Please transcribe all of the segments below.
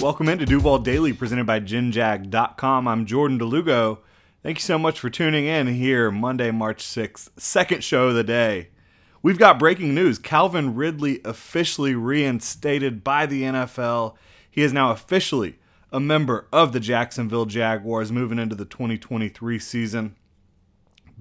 Welcome into Duval Daily, presented by GinJag.com. I'm Jordan DeLugo. Thank you so much for tuning in here, Monday, March 6th, second show of the day. We've got breaking news. Calvin Ridley officially reinstated by the NFL. He is now officially a member of the Jacksonville Jaguars moving into the 2023 season.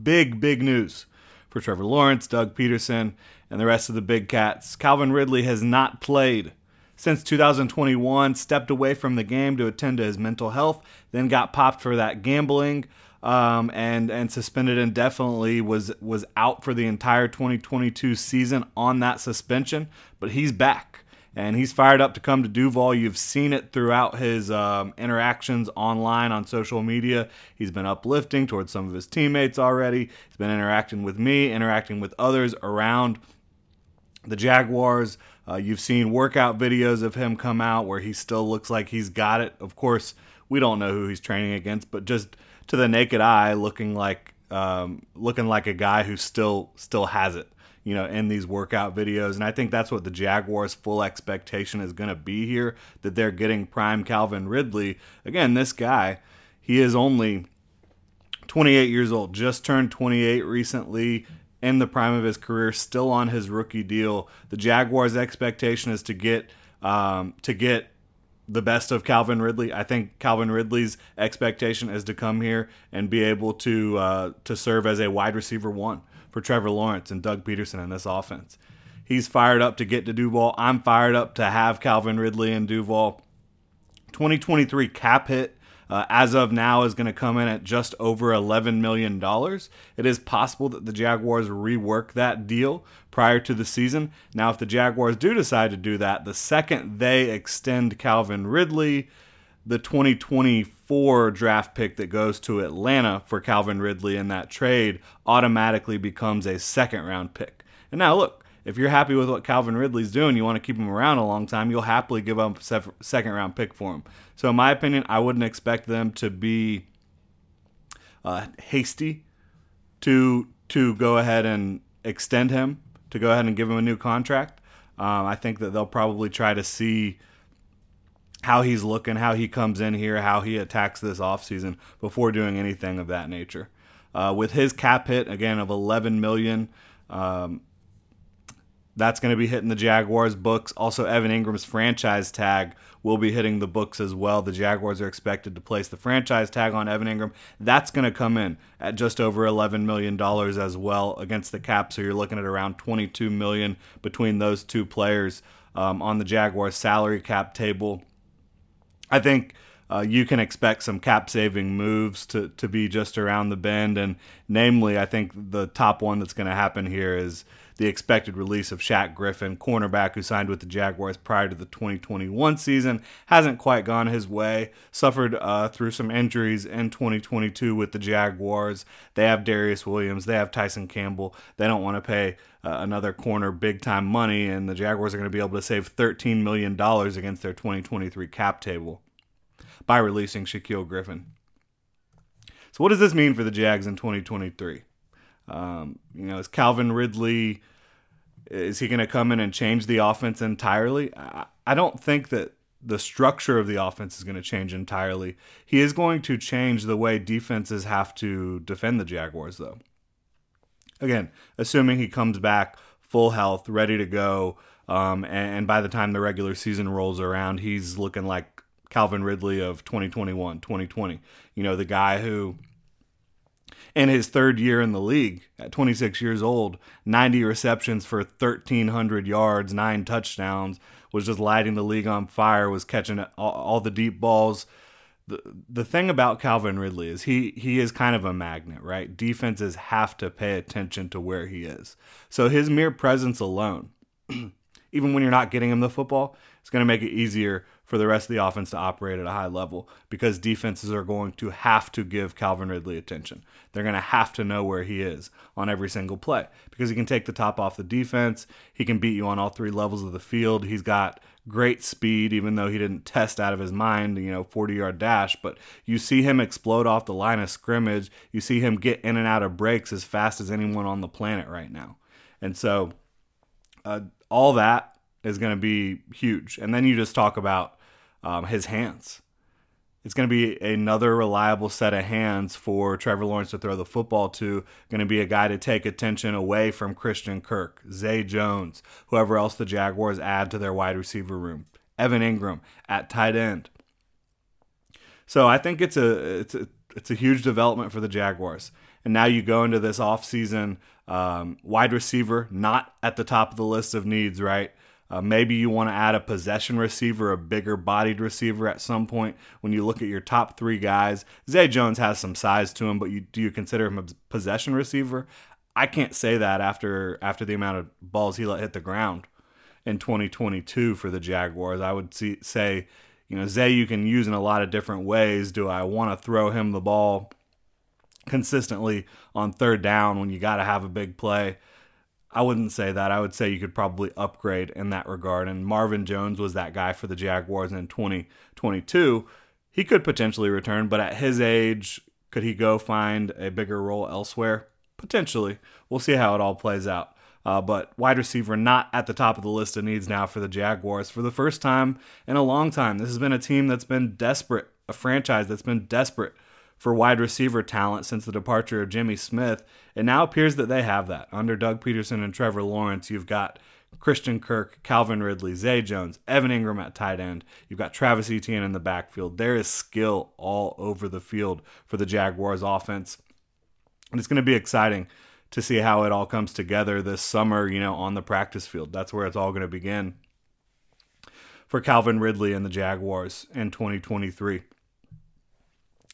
Big, big news for Trevor Lawrence, Doug Pederson, and the rest of the big cats. Calvin Ridley has not played since 2021, stepped away from the game to attend to his mental health, then got popped for that gambling. Um, and and suspended indefinitely was was out for the entire 2022 season on that suspension, but he's back and he's fired up to come to Duval. You've seen it throughout his um, interactions online on social media. He's been uplifting towards some of his teammates already. He's been interacting with me, interacting with others around the Jaguars. Uh, you've seen workout videos of him come out where he still looks like he's got it. Of course, we don't know who he's training against, but just to the naked eye, looking like um, looking like a guy who still still has it, you know, in these workout videos. And I think that's what the Jaguars' full expectation is going to be here that they're getting prime Calvin Ridley. Again, this guy, he is only 28 years old, just turned 28 recently in the prime of his career, still on his rookie deal. The Jaguars' expectation is to get um, to get the best of Calvin Ridley. I think Calvin Ridley's expectation is to come here and be able to uh, to serve as a wide receiver one for Trevor Lawrence and Doug Pederson in this offense. He's fired up to get to Duval. I'm fired up to have Calvin Ridley and Duval. 2023 cap hit uh, as of now is going to come in at just over $11 million. It is possible that the Jaguars rework that deal prior to the season. Now, if the Jaguars do decide to do that, the second they extend Calvin Ridley, the 2024 draft pick that goes to Atlanta for Calvin Ridley in that trade automatically becomes a second round pick. And now, look, if you're happy with what Calvin Ridley's doing, you want to keep him around a long time, you'll happily give up a second round pick for him. So, in my opinion, I wouldn't expect them to be uh, hasty to to go ahead and extend him, to go ahead and give him a new contract. Um, I think that they'll probably try to see how he's looking, how he comes in here, how he attacks this offseason before doing anything of that nature. Uh, with his cap hit again of 11 million, um, that's going to be hitting the Jaguars books. Also, Evan Engram's franchise tag will be hitting the books as well. The Jaguars are expected to place the franchise tag on Evan Engram. That's going to come in at just over $11 million as well against the cap. So you're looking at around 22 million between those two players um, on the Jaguars salary cap table. I think uh, you can expect some cap saving moves to, to be just around the bend. And namely, I think the top one that's going to happen here is the expected release of Shaq Griffin, cornerback who signed with the Jaguars prior to the 2021 season, hasn't quite gone his way. Suffered uh, through some injuries in 2022 with the Jaguars. They have Darious Williams, they have Tyson Campbell. They don't want to pay uh, another corner big time money, and the Jaguars are going to be able to save $13 million against their 2023 cap table by releasing Shaquill Griffin. So, what does this mean for the Jags in 2023? Um, you know, is Calvin Ridley is he going to come in and change the offense entirely? I, I don't think that the structure of the offense is going to change entirely. He is going to change the way defenses have to defend the Jaguars, though. Again, assuming he comes back full health, ready to go, um, and, and by the time the regular season rolls around, he's looking like Calvin Ridley of 2021, 2020. You know, the guy who in his third year in the league at 26 years old, 90 receptions for 1,300 yards, nine touchdowns, was just lighting the league on fire, was catching all, the deep balls. The, the thing about Calvin Ridley is he he is kind of a magnet, right? Defenses have to pay attention to where he is. So his mere presence alone, even when you're not getting him the football, it's going to make it easier for the rest of the offense to operate at a high level because defenses are going to have to give Calvin Ridley attention. They're going to have to know where he is on every single play because he can take the top off the defense. He can beat you on all three levels of the field. He's got great speed, even though he didn't test out of his mind, you know, 40 yard dash. But you see him explode off the line of scrimmage. You see him get in and out of breaks as fast as anyone on the planet right now. And so, uh, all that is going to be huge. And then you just talk about um, his hands. It's going to be another reliable set of hands for Trevor Lawrence to throw the football to. Going to be a guy to take attention away from Christian Kirk, Zay Jones, whoever else the Jaguars add to their wide receiver room, Evan Engram at tight end. So I think it's a it's a it's a huge development for the Jaguars. And now you go into this offseason, um, wide receiver not at the top of the list of needs, right? Uh, maybe you want to add a possession receiver, a bigger bodied receiver at some point. When you look at your top three guys, Zay Jones has some size to him, but you, do you consider him a possession receiver? I can't say that after after the amount of balls he let hit the ground in 2022 for the Jaguars. I would see, say, you know, Zay you can use in a lot of different ways. Do I want to throw him the ball consistently on third down when you got to have a big play? I wouldn't say that. I would say you could probably upgrade in that regard. And Marvin Jones was that guy for the Jaguars in 2022. He could potentially return, but at his age, could he go find a bigger role elsewhere? Potentially. We'll see how it all plays out. Uh, but wide receiver not at the top of the list of needs now for the Jaguars for the first time in a long time. This has been a team that's been desperate, a franchise that's been desperate for wide receiver talent since the departure of Jimmy Smith. It now appears that they have that. Under Doug Pederson and Trevor Lawrence, you've got Christian Kirk, Calvin Ridley, Zay Jones, Evan Engram at tight end. You've got Travis Etienne in the backfield. There is skill all over the field for the Jaguars offense. And it's going to be exciting to see how it all comes together this summer, you know, on the practice field. That's where it's all going to begin for Calvin Ridley and the Jaguars in 2023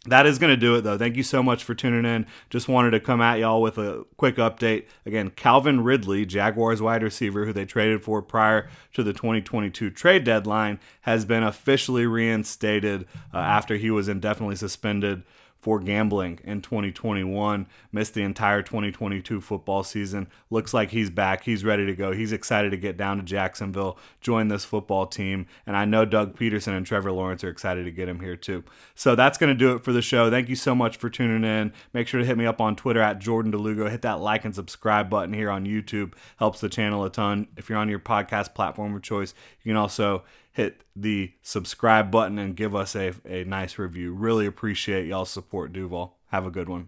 that is going to do it though. Thank you so much for tuning in. Just wanted to come at y'all with a quick update. Again, Calvin Ridley, Jaguars wide receiver who they traded for prior to the 2022 trade deadline, has been officially reinstated uh, after he was indefinitely suspended for gambling in 2021. Missed the entire 2022 football season. Looks like he's back. He's ready to go. He's excited to get down to Jacksonville, join this football team. And I know Doug Pederson and Trevor Lawrence are excited to get him here too. So that's going to do it for the show. Thank you so much for tuning in. Make sure to hit me up on Twitter at Jordan DeLugo. Hit that like and subscribe button here on YouTube. Helps the channel a ton. If you're on your podcast platform of choice, you can also hit the subscribe button and give us a, a nice review. Really appreciate y'all's support, Duval. Have a good one.